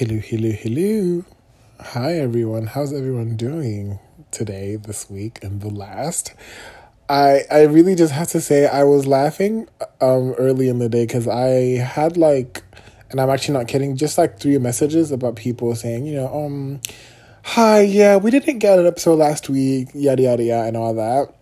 Hello, hello, hello. Hi, everyone. How's everyone doing today, this week, and the last? I I really just have to say I was laughing um early in the day because I had like, and I'm actually not kidding, just like three messages about people saying, you know, um, hi, yeah, we didn't get an episode last week, yada yada yada, and all that,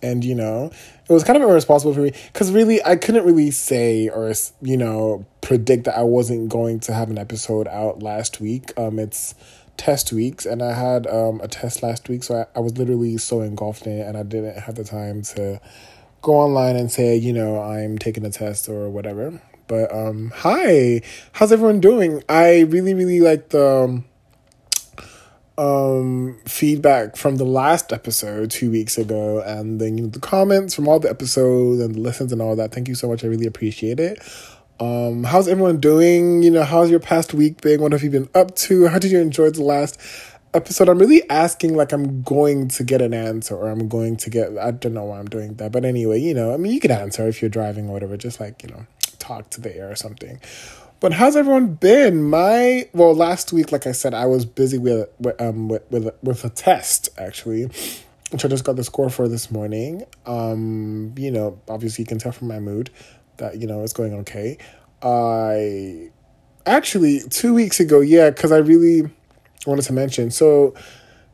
and you know, it was kind of irresponsible for me because really I couldn't really say or you know predict that I wasn't going to have an episode out last week. Um, it's test weeks, and I had um a test last week, so I, I was literally so engulfed in it, and I didn't have the time to go online and say you know I'm taking a test or whatever. But um, hi, how's everyone doing? I really really like the. Um, um feedback from the last episode two weeks ago and then you know the comments from all the episodes and the listens and all that. Thank you so much. I really appreciate it. Um how's everyone doing? You know how's your past week been? What have you been up to? How did you enjoy the last episode? I'm really asking like i'm going to get an answer or i'm going to get i don't know why i'm doing that but anyway you know i mean you can answer if you're driving or whatever just like you know talk to the air or something but how's everyone been? My well, last week, like I said, I was busy with with um with with, with a test actually, which I just got the score for this morning. Um, you know, obviously you can tell from my mood that you know it's going okay. I actually two weeks ago, yeah, because I really wanted to mention. So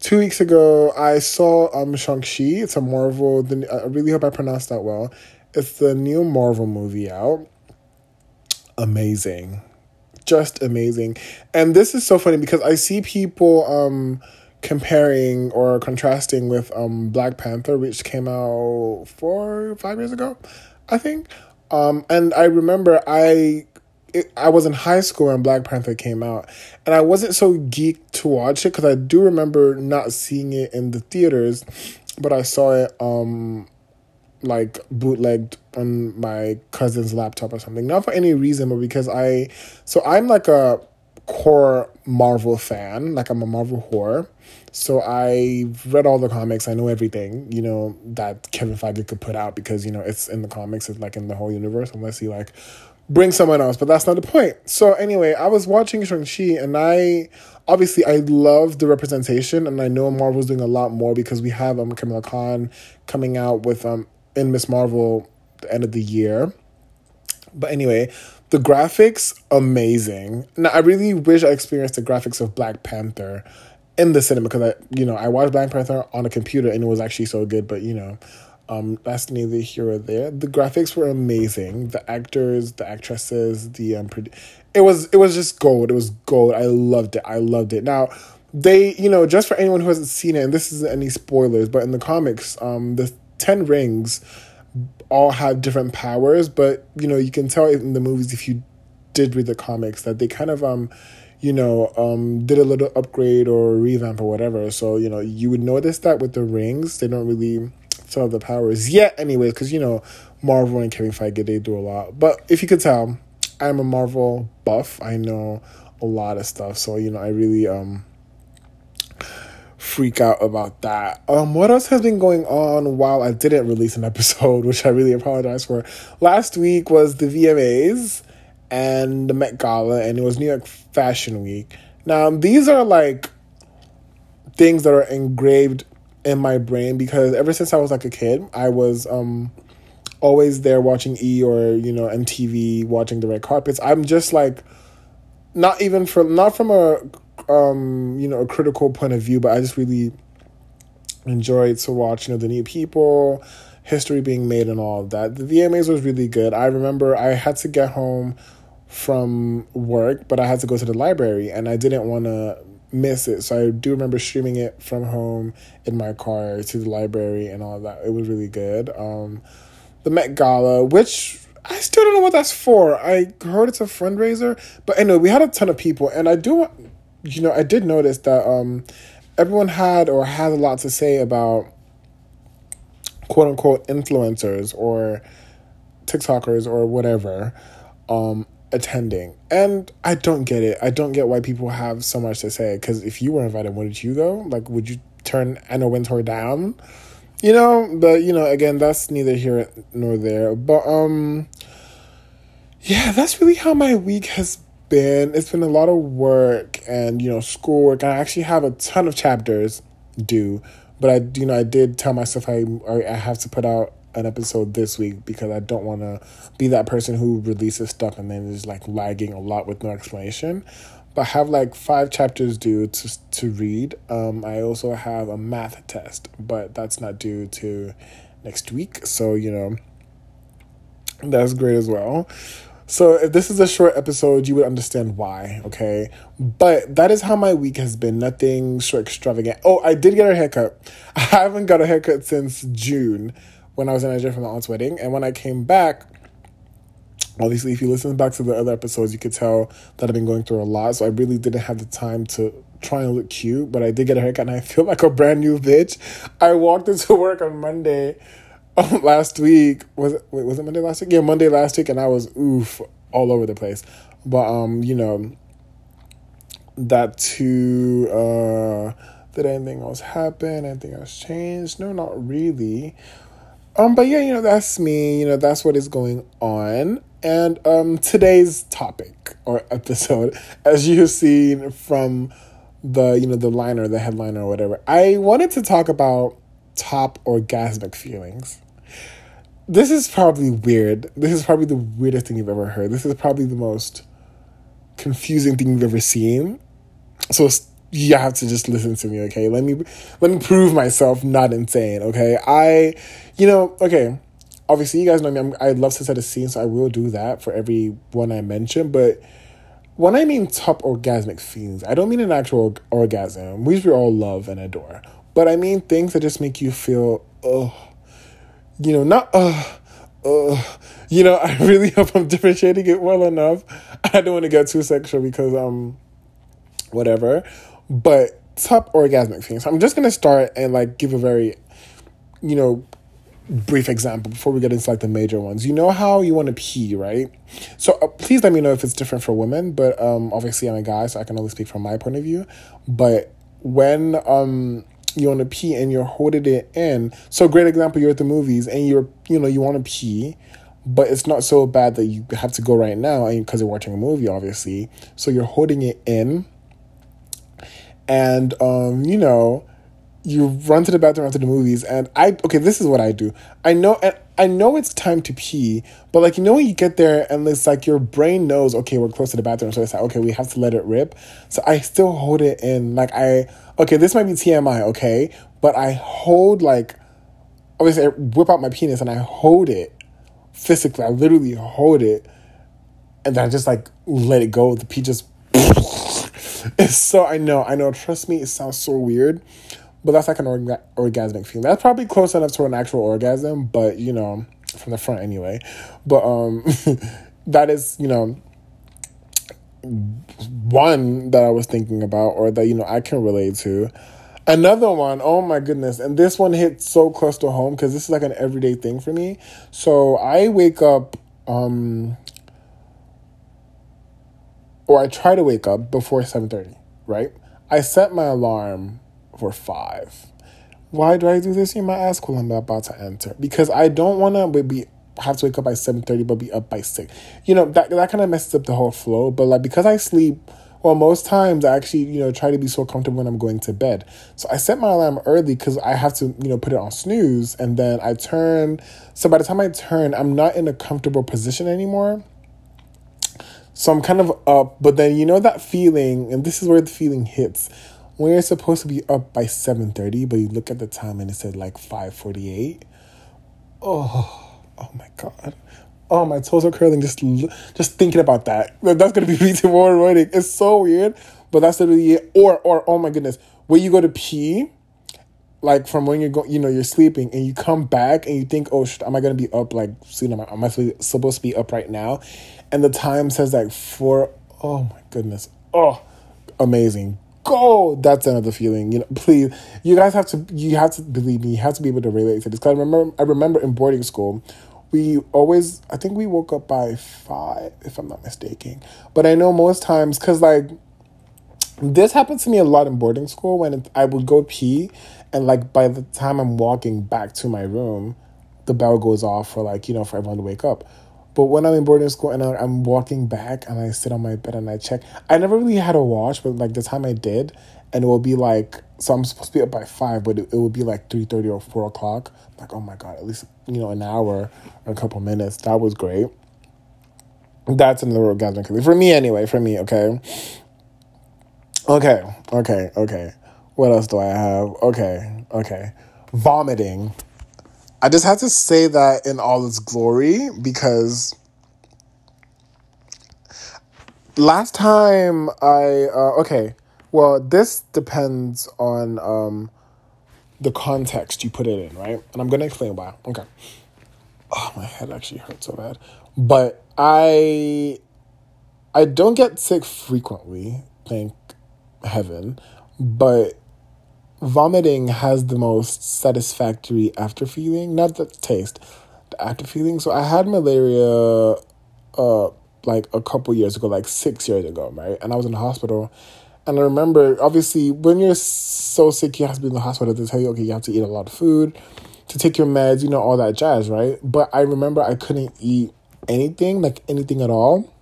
two weeks ago, I saw um Shang Chi. It's a Marvel. The, I really hope I pronounced that well. It's the new Marvel movie out amazing. Just amazing. And this is so funny because I see people um comparing or contrasting with um Black Panther which came out 4 5 years ago, I think. Um and I remember I it, I was in high school when Black Panther came out, and I wasn't so geeked to watch it because I do remember not seeing it in the theaters, but I saw it um like bootlegged on my cousin's laptop or something. Not for any reason, but because I so I'm like a core Marvel fan. Like I'm a Marvel whore. So I've read all the comics. I know everything, you know, that Kevin Feige could put out because, you know, it's in the comics, it's like in the whole universe, unless he like bring someone else, but that's not the point. So anyway, I was watching Shang-Chi and I obviously I love the representation and I know Marvel's doing a lot more because we have um Kamala Khan coming out with um in Miss Marvel the end of the year. But anyway, the graphics amazing. Now I really wish I experienced the graphics of Black Panther in the cinema because I you know I watched Black Panther on a computer and it was actually so good. But you know, um, that's neither here or there. The graphics were amazing. The actors, the actresses, the um, it was it was just gold. It was gold. I loved it. I loved it. Now they you know just for anyone who hasn't seen it and this isn't any spoilers but in the comics um the 10 rings all have different powers, but you know, you can tell in the movies if you did read the comics that they kind of um you know, um, did a little upgrade or revamp or whatever. So, you know, you would notice that with the rings, they don't really tell the powers yet, anyways, because, you know, Marvel and Kevin Feige, they do a lot. But if you could tell, I'm a Marvel buff. I know a lot of stuff. So, you know, I really, um, freak out about that. Um, what else has been going on while I didn't release an episode, which I really apologize for. Last week was the VMAs and the Met Gala, and it was New York Fashion Week. Now, these are like things that are engraved in my brain because ever since I was like a kid, I was um always there watching E or you know MTV, watching the red carpets. I'm just like not even from not from a um, you know, a critical point of view, but I just really enjoyed to watch, you know, the new people, history being made and all of that. The VMAs was really good. I remember I had to get home from work, but I had to go to the library and I didn't want to miss it. So I do remember streaming it from home in my car to the library and all that. It was really good. Um, the Met Gala, which I still don't know what that's for. I heard it's a fundraiser, but anyway, we had a ton of people, and I do you know, I did notice that um, everyone had or has a lot to say about quote unquote influencers or TikTokers or whatever um, attending. And I don't get it. I don't get why people have so much to say. Because if you were invited, wouldn't you go? Like, would you turn Anna Wintour down? You know, but you know, again, that's neither here nor there. But um, yeah, that's really how my week has been it's been a lot of work and you know schoolwork. I actually have a ton of chapters due, but I you know I did tell myself I I have to put out an episode this week because I don't want to be that person who releases stuff and then is like lagging a lot with no explanation. But I have like five chapters due to to read. Um, I also have a math test, but that's not due to next week. So you know, that's great as well. So if this is a short episode, you would understand why, okay? But that is how my week has been. Nothing short extravagant. Oh, I did get a haircut. I haven't got a haircut since June when I was in Nigeria for my aunt's wedding. And when I came back, obviously, if you listen back to the other episodes, you could tell that I've been going through a lot. So I really didn't have the time to try and look cute, but I did get a haircut and I feel like a brand new bitch. I walked into work on Monday last week. Was it, wait, was it Monday last week? Yeah, Monday last week, and I was oof all over the place. But um, you know, that too. Uh, did anything else happen? Anything else change? No, not really. Um, but yeah, you know, that's me. You know, that's what is going on. And um, today's topic or episode, as you've seen from the you know the liner, the headliner, or whatever, I wanted to talk about top orgasmic feelings. This is probably weird. This is probably the weirdest thing you've ever heard. This is probably the most confusing thing you've ever seen. So you have to just listen to me, okay? Let me let me prove myself not insane, okay? I, you know, okay. Obviously, you guys know me. I'm, I love to set a scene, so I will do that for every one I mention. But when I mean top orgasmic scenes, I don't mean an actual orgasm, which we all love and adore. But I mean things that just make you feel, oh, you know, not uh, uh, you know. I really hope I'm differentiating it well enough. I don't want to get too sexual because um, whatever. But top orgasmic things. I'm just gonna start and like give a very, you know, brief example before we get into like the major ones. You know how you want to pee, right? So uh, please let me know if it's different for women. But um, obviously I'm a guy, so I can only speak from my point of view. But when um you want to pee and you're holding it in, so great example, you're at the movies and you're you know you want to pee. But it's not so bad that you have to go right now, and because you're watching a movie, obviously. So you're holding it in, and um, you know, you run to the bathroom after the movies, and I okay, this is what I do. I know, and I know it's time to pee, but like you know, when you get there and it's like your brain knows, okay, we're close to the bathroom, so it's like okay, we have to let it rip. So I still hold it in, like I okay, this might be TMI, okay, but I hold like obviously I whip out my penis and I hold it physically. I literally hold it, and then I just like let it go. The pee just. So I know, I know. Trust me, it sounds so weird, but that's like an orga- orgasmic feeling. That's probably close enough to an actual orgasm, but you know, from the front anyway. But um, that is you know one that I was thinking about, or that you know I can relate to. Another one, oh my goodness, and this one hits so close to home because this is like an everyday thing for me. So I wake up um or I try to wake up before 7:30, right? I set my alarm for 5. Why do I do this? You might ask while I'm about to enter. Because I don't want to be have to wake up by 7:30 but be up by 6. You know, that that kind of messes up the whole flow, but like because I sleep well, most times I actually, you know, try to be so comfortable when I'm going to bed. So I set my alarm early because I have to, you know, put it on snooze and then I turn. So by the time I turn, I'm not in a comfortable position anymore. So I'm kind of up, but then you know that feeling, and this is where the feeling hits. You're supposed to be up by 7.30, but you look at the time and it said like 5.48. Oh, oh my God. Oh, my toes are curling just just thinking about that. That's to be me tomorrow morning. It's so weird, but that's literally it. Or, or, oh my goodness, when you go to pee, like from when you're going you know, you're sleeping and you come back and you think, oh, am I gonna be up like soon? Am I, am I supposed to be up right now? And the time says like four. Oh my goodness. Oh, amazing. Go. That's another feeling. You know, please, you guys have to. You have to believe me. You have to be able to relate to this. Cause I remember. I remember in boarding school, we always. I think we woke up by five, if I'm not mistaken. But I know most times, cause like this happened to me a lot in boarding school when it, I would go pee and like by the time I'm walking back to my room, the bell goes off for like, you know, for everyone to wake up. But when I'm in boarding school and I'm walking back and I sit on my bed and I check, I never really had a watch, but like the time I did, and it will be like, so I'm supposed to be up by five, but it, it would be like three thirty or four o'clock. Like, oh my god, at least you know an hour or a couple minutes. That was great. That's another orgasmic for me anyway. For me, okay. Okay, okay, okay. What else do I have? Okay, okay. Vomiting. I just had to say that in all its glory because last time I uh, okay, well this depends on um the context you put it in, right? And I'm gonna explain why. Okay. Oh, my head actually hurts so bad, but I I don't get sick frequently, thank heaven, but vomiting has the most satisfactory after feeling, not the taste, the after feeling. So I had malaria uh like a couple years ago, like 6 years ago, right? And I was in the hospital and I remember obviously when you're so sick you have to be in the hospital to tell you okay, you have to eat a lot of food, to take your meds, you know, all that jazz, right? But I remember I couldn't eat anything, like anything at all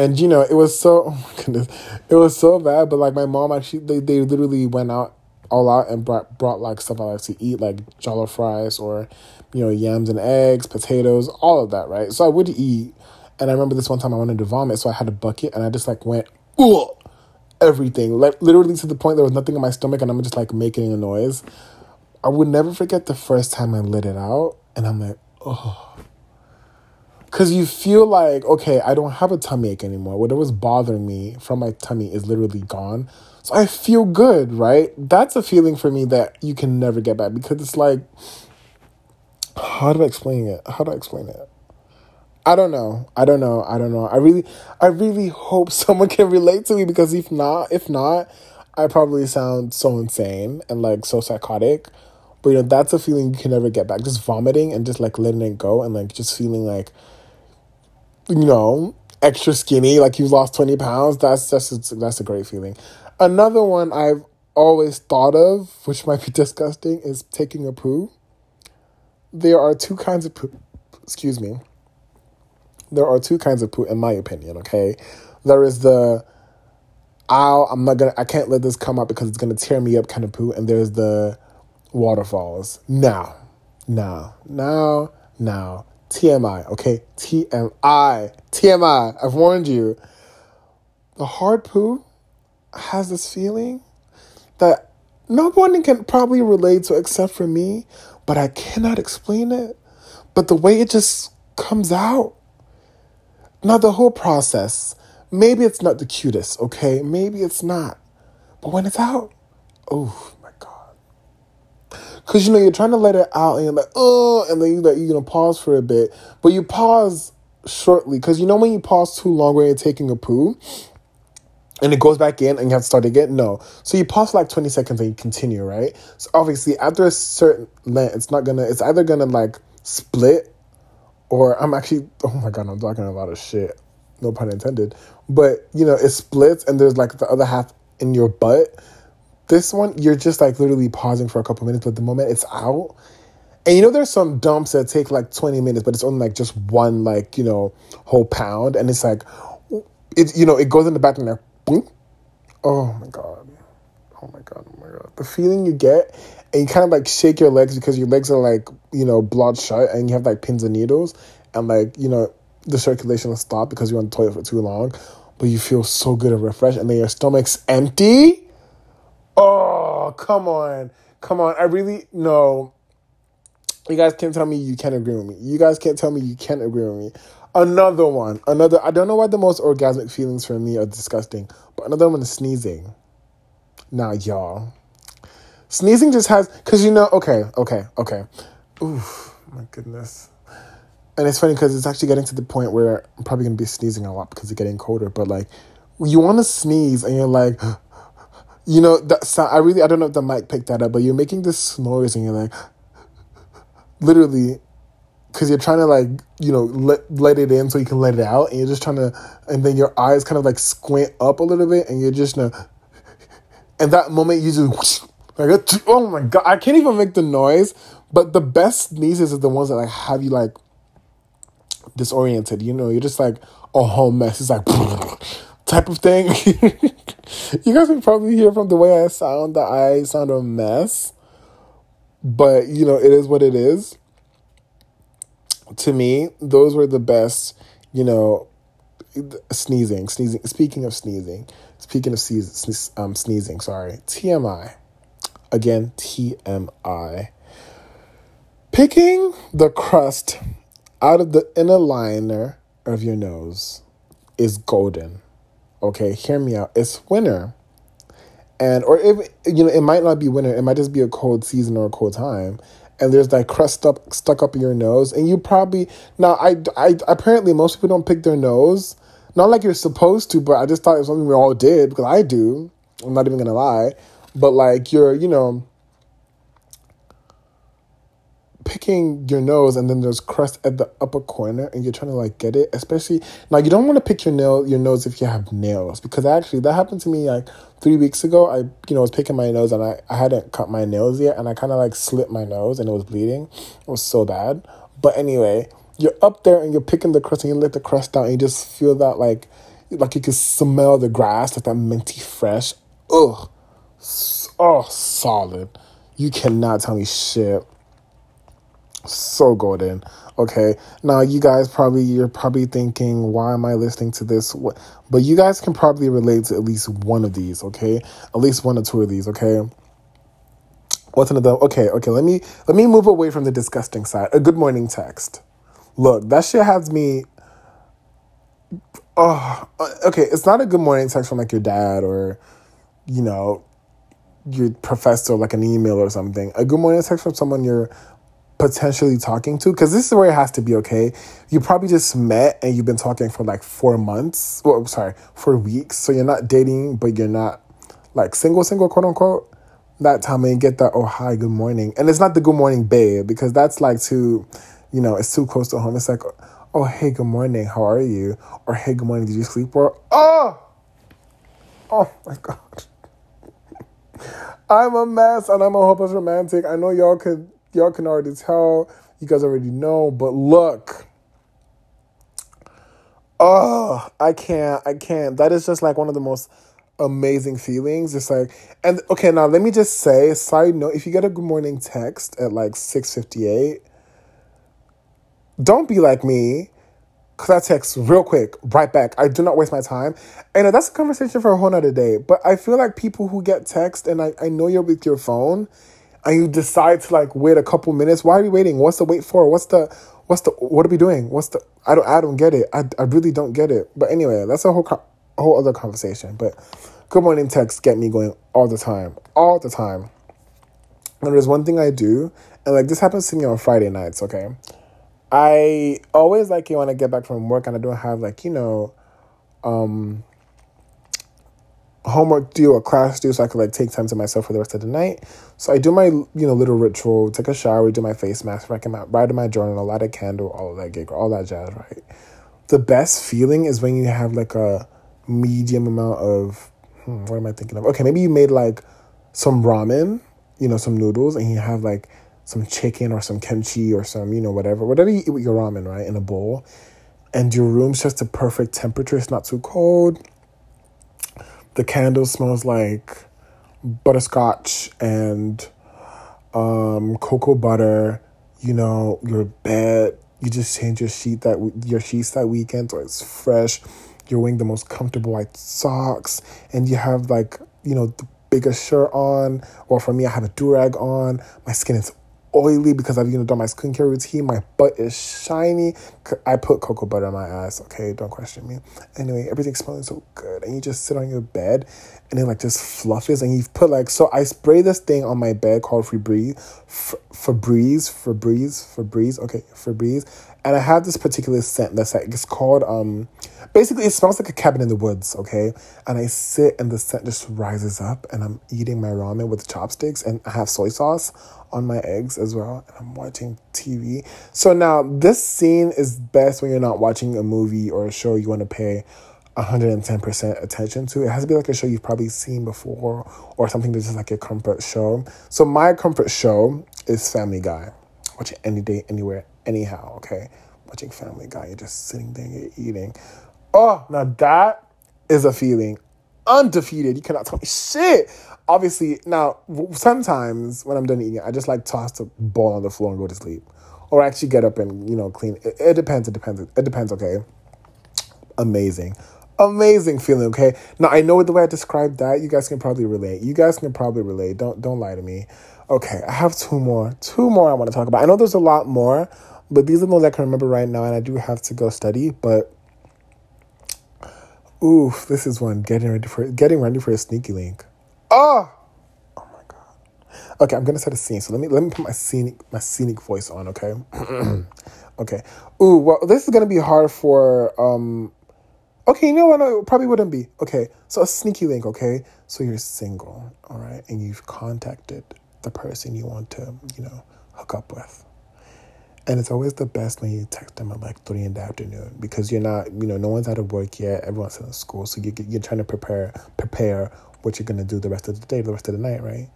and you know it was so oh my goodness it was so bad but like my mom actually they, they literally went out all out and brought brought like stuff I like to eat like jollof fries or you know yams and eggs potatoes all of that right so I would eat and I remember this one time I wanted to vomit so I had a bucket and I just like went Ugh! everything like literally to the point there was nothing in my stomach and I'm just like making a noise I would never forget the first time I lit it out and I'm like oh because you feel like, okay, I don't have a tummy ache anymore. Whatever's bothering me from my tummy is literally gone. So I feel good, right? That's a feeling for me that you can never get back because it's like, how do I explain it? How do I explain it? I don't know. I don't know. I don't know. I really, I really hope someone can relate to me because if not, if not, I probably sound so insane and like so psychotic. But you know, that's a feeling you can never get back. Just vomiting and just like letting it go and like just feeling like you know, extra skinny, like you've lost 20 pounds, that's just that's a great feeling. Another one I've always thought of, which might be disgusting, is taking a poo. There are two kinds of poo. Excuse me. There are two kinds of poo, in my opinion. Okay, there is the "Ow, I'm not gonna, I can't let this come out because it's gonna tear me up" kind of poo, and there's the waterfalls. Now, now, now, now. TMI, okay? TMI. TMI. I've warned you. The hard poo has this feeling that no one can probably relate to except for me, but I cannot explain it. But the way it just comes out, not the whole process. Maybe it's not the cutest, okay? Maybe it's not. But when it's out, oh, Cause you know you're trying to let it out and you're like, oh, and then you like you're gonna pause for a bit, but you pause shortly because you know when you pause too long when you're taking a poo, and it goes back in and you have to start again. No, so you pause for like twenty seconds and you continue, right? So obviously after a certain length, it's not gonna. It's either gonna like split, or I'm actually. Oh my god, I'm talking a lot of shit. No pun intended. But you know it splits and there's like the other half in your butt this one, you're just like literally pausing for a couple minutes, but the moment it's out, and you know, there's some dumps that take like 20 minutes, but it's only like just one, like, you know, whole pound. And it's like, it, you know, it goes in the back and like, boom. Oh my God. Oh my God. Oh my God. The feeling you get, and you kind of like shake your legs because your legs are like, you know, bloodshot and you have like pins and needles. And like, you know, the circulation will stop because you're on the toilet for too long. But you feel so good and refreshed. And then your stomach's empty Oh, come on. Come on. I really no. You guys can't tell me you can't agree with me. You guys can't tell me you can't agree with me. Another one. Another I don't know why the most orgasmic feelings for me are disgusting, but another one is sneezing. Now, y'all. Sneezing just has cause you know, okay, okay, okay. Oof, my goodness. And it's funny because it's actually getting to the point where I'm probably gonna be sneezing a lot because it's getting colder, but like you wanna sneeze and you're like you know that sound, I really I don't know if the mic picked that up, but you're making this noise and you're like, literally, because you're trying to like you know let let it in so you can let it out, and you're just trying to, and then your eyes kind of like squint up a little bit, and you're just you and that moment you just like oh my god, I can't even make the noise. But the best sneezes are the ones that like have you like disoriented. You know, you're just like a whole mess. It's like type of thing. You guys can probably hear from the way I sound that I sound a mess. But, you know, it is what it is. To me, those were the best, you know, sneezing, sneezing. Speaking of sneezing, speaking of sneeze, um, sneezing, sorry, TMI. Again, TMI. Picking the crust out of the inner liner of your nose is golden. Okay, hear me out. It's winter. And or if you know, it might not be winter, it might just be a cold season or a cold time. And there's that crust up stuck up in your nose, and you probably now I, I apparently most people don't pick their nose, not like you're supposed to, but I just thought it was something we all did because I do. I'm not even gonna lie, but like you're you know picking your nose and then there's crust at the upper corner and you're trying to like get it especially now you don't want to pick your nail your nose if you have nails because actually that happened to me like three weeks ago. I you know was picking my nose and i, I hadn't cut my nails yet and i kind of like slit my nose and it was bleeding. It was so bad. But anyway you're up there and you're picking the crust and you let the crust down and you just feel that like like you can smell the grass like that minty fresh. Ugh. Oh solid. You cannot tell me shit so golden. Okay. Now you guys probably you're probably thinking why am i listening to this? But you guys can probably relate to at least one of these okay? At least one or two of these okay? What's another? Okay okay let me let me move away from the disgusting side. A good morning text. Look that shit has me oh uh, okay it's not a good morning text from like your dad or you know your professor like an email or something. A good morning text from someone you're potentially talking to because this is where it has to be okay? You probably just met and you've been talking for like four months well sorry for weeks. So you're not dating but you're not like single single quote unquote. That time you get that oh hi good morning. And it's not the good morning babe because that's like too you know it's too close to home. It's like oh hey good morning. How are you? Or hey good morning. Did you sleep well? Oh! Oh my god. I'm a mess and i'm a hopeless romantic. I know y'all could y'all can already tell. You guys already know, but look. Oh, I can't. I can't. That is just like one of the most amazing feelings. It's like, and okay, now let me just say, side note, if you get a good morning text at like 6.58, don't be like me. Cause I text real quick, right back. I do not waste my time. And that's a conversation for a whole nother day. But I feel like people who get text and I, I know you're with your phone and you decide to like wait a couple minutes, why are you waiting? What's the wait for? What's the what's the what are we doing? What's the I don't I don't get it. I, I really don't get it. But anyway, that's a whole a whole other conversation. But good morning texts get me going all the time, all the time. And there's one thing I do, and like this happens to me on Friday nights. Okay, I always like it when I get back from work and I don't have like you know, um, homework due or class due so I could like take time to myself for the rest of the night. So I do my, you know, little ritual, take a shower, do my face mask, write in my journal, light a candle, all that gig, all that jazz, right? The best feeling is when you have like a medium amount of, hmm, what am I thinking of? Okay, maybe you made like some ramen, you know, some noodles, and you have like some chicken or some kimchi or some, you know, whatever, whatever you eat with your ramen, right, in a bowl. And your room's just the perfect temperature. It's not too cold the candle smells like butterscotch and um, cocoa butter. You know, your bed. You just change your sheet that your sheets that weekend, so it's fresh. You're wearing the most comfortable white socks, and you have like you know the biggest shirt on. Or for me, I have a do rag on. My skin is oily because I've you know done my skincare routine. My butt is shiny. I put cocoa butter on my ass. Okay, don't question me. Anyway, everything's smelling so good, and you just sit on your bed, and it like just fluffies, and you put like so. I spray this thing on my bed called Febreze, Febreze, Febreze, Febreze. Okay, Febreze, and I have this particular scent that's like it's called um basically it smells like a cabin in the woods okay and i sit and the scent just rises up and i'm eating my ramen with chopsticks and i have soy sauce on my eggs as well and i'm watching tv so now this scene is best when you're not watching a movie or a show you want to pay 110% attention to. It has to be like a show you've probably seen before or something that's just like a comfort show. So my comfort show is Family Guy. Watch it any day, anywhere, anyhow, okay? watching Family Guy. You're just sitting there, you're eating. Oh, now that is a feeling. Undefeated. You cannot tell me shit. Obviously, now sometimes when I'm done eating, I just like toss the bowl on the floor and go to sleep, or actually get up and you know clean. It, it depends. It depends. It depends. Okay. Amazing amazing feeling okay now i know the way i described that you guys can probably relate you guys can probably relate don't don't lie to me okay i have two more two more i want to talk about i know there's a lot more but these are the ones i can remember right now and i do have to go study but oof, this is one getting ready for getting ready for a sneaky link oh oh my god okay i'm gonna set a scene so let me let me put my scenic my scenic voice on okay okay ooh well this is gonna be hard for um Okay, you know what? No, it probably wouldn't be. Okay, so a sneaky link, okay? So you're single, all right? And you've contacted the person you want to, you know, hook up with. And it's always the best when you text them at like three in the afternoon because you're not, you know, no one's out of work yet. Everyone's in school, so you you're trying to prepare prepare what you're gonna do the rest of the day, the rest of the night, right?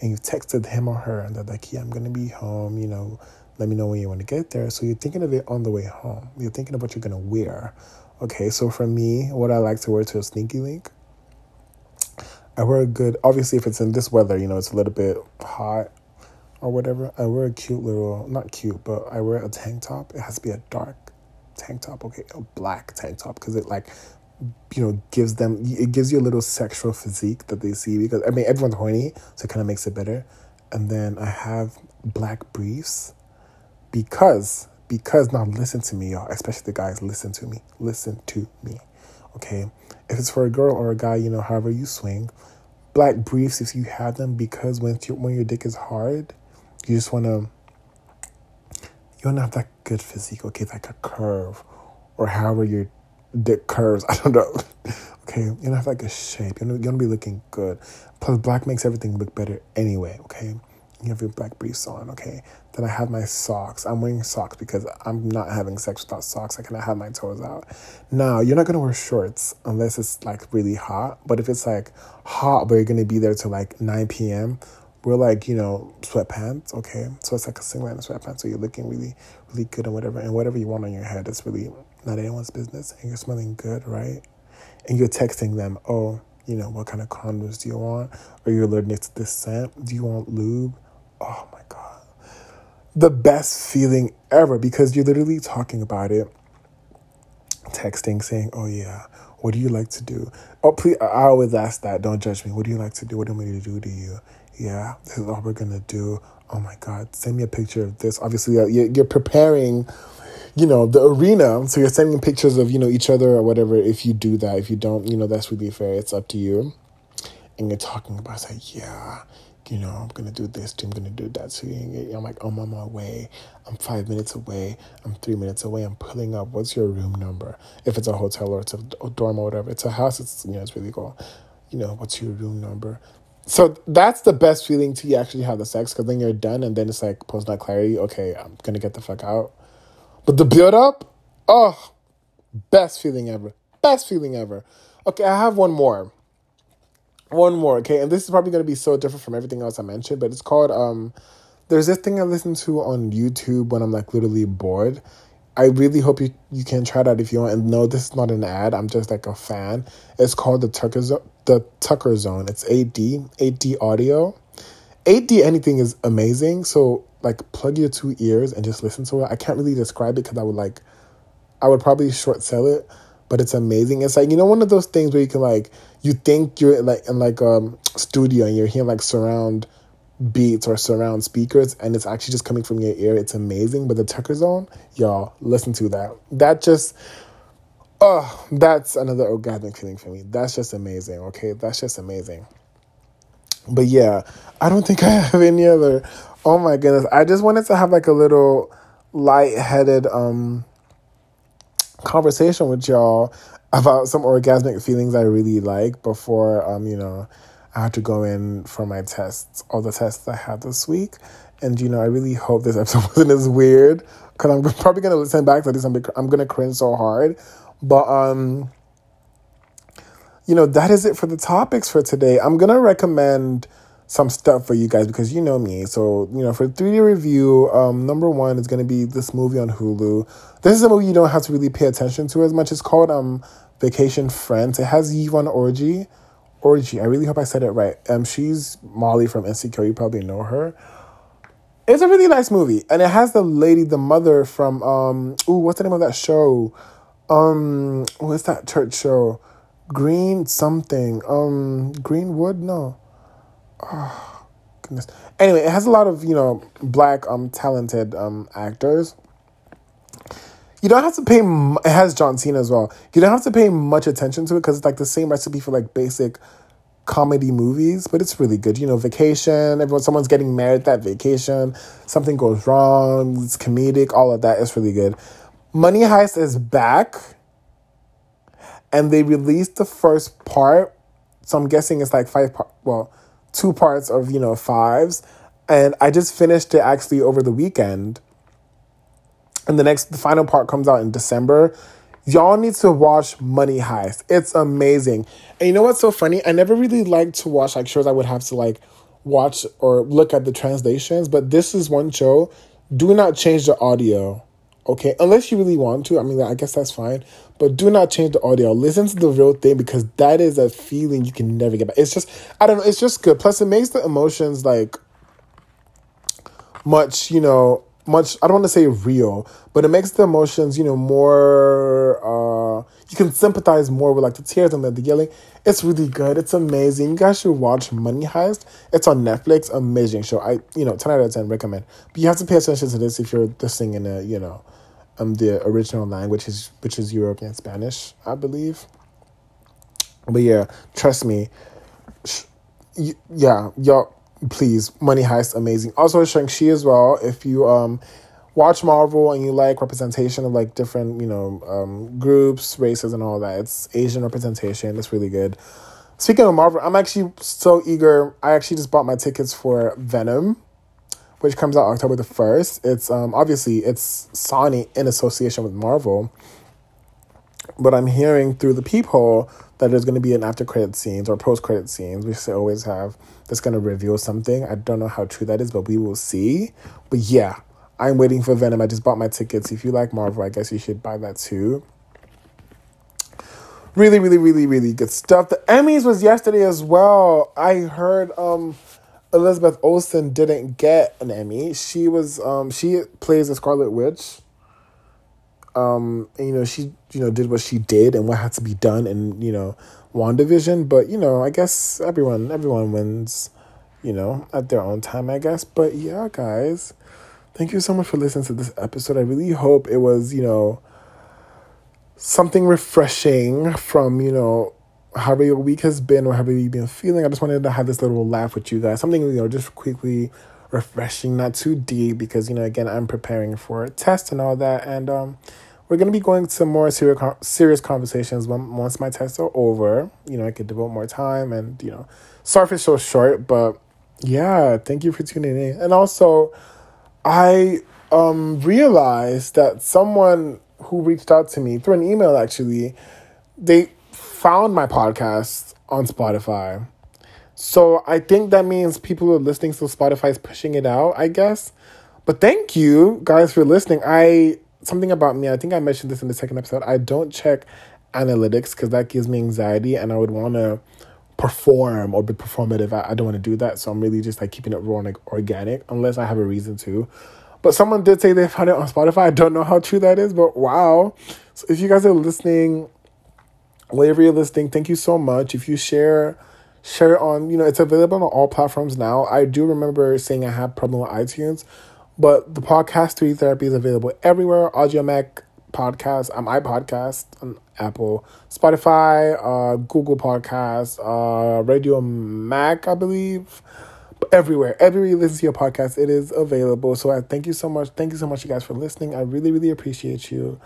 And you've texted him or her, and they're like, "Yeah, I'm gonna be home. You know, let me know when you want to get there." So you're thinking of it on the way home. You're thinking of what you're gonna wear Okay, so for me, what I like to wear to a sneaky link, I wear a good, obviously, if it's in this weather, you know, it's a little bit hot or whatever, I wear a cute little, not cute, but I wear a tank top. It has to be a dark tank top, okay, a black tank top, because it like, you know, gives them, it gives you a little sexual physique that they see, because, I mean, everyone's horny, so it kind of makes it better. And then I have black briefs because because now listen to me, y'all, especially the guys, listen to me. Listen to me. Okay. If it's for a girl or a guy, you know, however you swing, black briefs if you have them because when your when your dick is hard, you just wanna you wanna have that good physique, okay, like a curve. Or however your dick curves. I don't know. okay, you wanna have like a shape. You wanna, you wanna be looking good. Plus black makes everything look better anyway, okay? You have your black briefs on, okay? Then I have my socks. I'm wearing socks because I'm not having sex without socks. I cannot have my toes out. Now, you're not gonna wear shorts unless it's like really hot. But if it's like hot, but you're gonna be there till like 9 p.m., we're like, you know, sweatpants, okay? So it's like a singlet and a sweatpants. So you're looking really, really good and whatever. And whatever you want on your head, it's really not anyone's business. And you're smelling good, right? And you're texting them, oh, you know, what kind of condoms do you want? Are you're allergic to this scent? Do you want lube? Oh my the best feeling ever because you're literally talking about it, texting, saying, Oh, yeah, what do you like to do? Oh, please, I always ask that. Don't judge me. What do you like to do? What do want me to do to you? Yeah, this is all we're to do. Oh my God, send me a picture of this. Obviously, uh, you're preparing you know the arena so you're sending pictures of you know each other or whatever if you do that if you don't you know that's really fair it's up to you and you're talking about say yeah you know, I'm gonna do this, I'm gonna do that. So I'm like, oh, I'm on my way. I'm five minutes away. I'm three minutes away. I'm pulling up. What's your room number? If it's a hotel or it's a dorm or whatever, it's a house. It's you know, it's really cool. You know, what's your room number? So that's the best feeling to actually have the sex because then you're done and then it's like post not clarity. Okay, I'm gonna get the fuck out. But the build up, oh, best feeling ever. Best feeling ever. Okay, I have one more one more, okay, and this is probably gonna be so different from everything else I mentioned, but it's called um there's this thing I listen to on YouTube when I'm like literally bored. I really hope you, you can try that if you want. And no, this is not an ad. I'm just like a fan. It's called the Tucker Zone. The Tucker Zone. It's 8D, 8D audio. 8D anything is amazing. So like plug your two ears and just listen to it. I can't really describe it because I would like, I would probably short sell it but it's amazing. It's like you know one of those things where you can like you think you're like in like a um, studio and you're hearing like surround beats or surround speakers and it's actually just coming from your ear. It's amazing. But the Tucker Zone, y'all listen to that. That just oh, that's another orgasmic feeling for me. That's just amazing. Okay, that's just amazing. But yeah, I don't think I have any other. Oh my goodness, I just wanted to have like a little light-headed um conversation with y'all about some orgasmic feelings I really like before um, you know, I had to go in for my tests, all the tests I had this week. And you know, I really hope this episode wasn't as weird because I'm probably gonna listen back to this. I'm, I'm gonna cringe so hard, but um, you know, that is it for the topics for today. I'm gonna recommend some stuff for you guys because you know me. So, you know, for 3D review, um, number one is going to be this movie on Hulu. This is a movie you don't have to really pay attention to as much. It's called um, Vacation Friends. It has Yvonne Orji. Orji, I really hope I said it right. Um, she's Molly from Insecure. You probably know her. It's a really nice movie, and it has the lady, the mother from um. Ooh, what's the name of that show? Um, what's that church show? Green something. Um, Greenwood. No oh, goodness. Anyway, it has a lot of you know black um talented um actors. You don't have to pay. It has John Cena as well. You don't have to pay much attention to it because it's like the same recipe for like basic comedy movies, but it's really good. You know, vacation. Everyone, someone's getting married that vacation. Something goes wrong. It's comedic. All of that is really good. Money Heist is back, and they released the first part. So I'm guessing it's like five part. Well, two parts of, you know, fives. And I just finished it actually over the weekend. And the next, the final part comes out in December. Y'all need to watch Money Heist. It's amazing. And you know what's so funny? I never really liked to watch like shows I would have to like watch or look at the translations, but this is one show. Do not change the audio. Okay, unless you really want to. I mean, I guess that's fine. But do not change the audio. Listen to the real thing because that is a feeling you can never get back. It's just, I don't know, it's just good. Plus, it makes the emotions like much, you know, much, I don't want to say real, but it makes the emotions, you know, more, uh, you can sympathize more with like the tears and the, yelling. It's really good. It's amazing. You guys should watch Money Heist. It's on Netflix. Amazing show. I, you know, 10 out of 10 recommend. But you have to pay attention to this if you're listening in a, you know, um, the original language is which is European Spanish, I believe. But yeah, trust me. Sh- y- yeah, y'all, please, Money Heist, amazing. Also, Shang-Chi as well. If you um watch Marvel and you like representation of like different, you know, um, groups, races, and all that, it's Asian representation. It's really good. Speaking of Marvel, I'm actually so eager. I actually just bought my tickets for Venom which comes out October the 1st. It's um, obviously it's Sony in association with Marvel. But I'm hearing through the peephole that there's going to be an after credit scenes or post credit scenes, which they always have, that's going to reveal something. I don't know how true that is, but we will see. But yeah, I'm waiting for Venom. I just bought my tickets. If you like Marvel, I guess you should buy that too. Really, really, really, really good stuff. The Emmys was yesterday as well. I heard um Elizabeth Olsen didn't get an Emmy. She was um she plays a Scarlet Witch. Um, and, you know, she you know did what she did and what had to be done in, you know, WandaVision, but you know, I guess everyone everyone wins, you know, at their own time, I guess. But yeah, guys, thank you so much for listening to this episode. I really hope it was, you know, something refreshing from, you know, however your week has been or however you've been feeling. I just wanted to have this little laugh with you guys. Something, you know, just quickly refreshing, not too deep because, you know, again, I'm preparing for a test and all that. And um, we're going to be going to more serious, serious conversations once my tests are over. You know, I could devote more time and, you know, sorry for so short, but yeah, thank you for tuning in. And also, I um, realized that someone who reached out to me through an email actually, they found my podcast on Spotify. So I think that means people are listening, so Spotify is pushing it out, I guess. But thank you guys for listening. I something about me, I think I mentioned this in the second episode. I don't check analytics because that gives me anxiety and I would want to perform or be performative. I, I don't want to do that. So I'm really just like keeping it raw and like organic unless I have a reason to. But someone did say they found it on Spotify. I don't know how true that is, but wow. So if you guys are listening wherever you're listening, thank you so much. If you share, share on, you know, it's available on all platforms now. I do remember saying I had problem with iTunes, but the podcast 3 Therapy is available everywhere. Audiomack podcast, um, iPodcast on Apple, Spotify, uh, Google Podcast, uh, Radio Mac, I believe. Everywhere, everywhere you listen to your podcast, it is available. So I thank you so much. Thank you so much, you guys, for listening. I really, really appreciate you.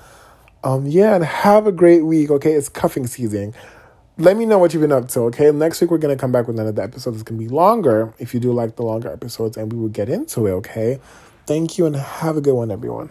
Um, yeah, and have a great week, okay? It's cuffing season. Let me know what you've been up to, okay? Next week, we're to come back with another episode going to be longer if you do like the longer episodes, and we will get into it, okay? Thank you, and have a good one, everyone.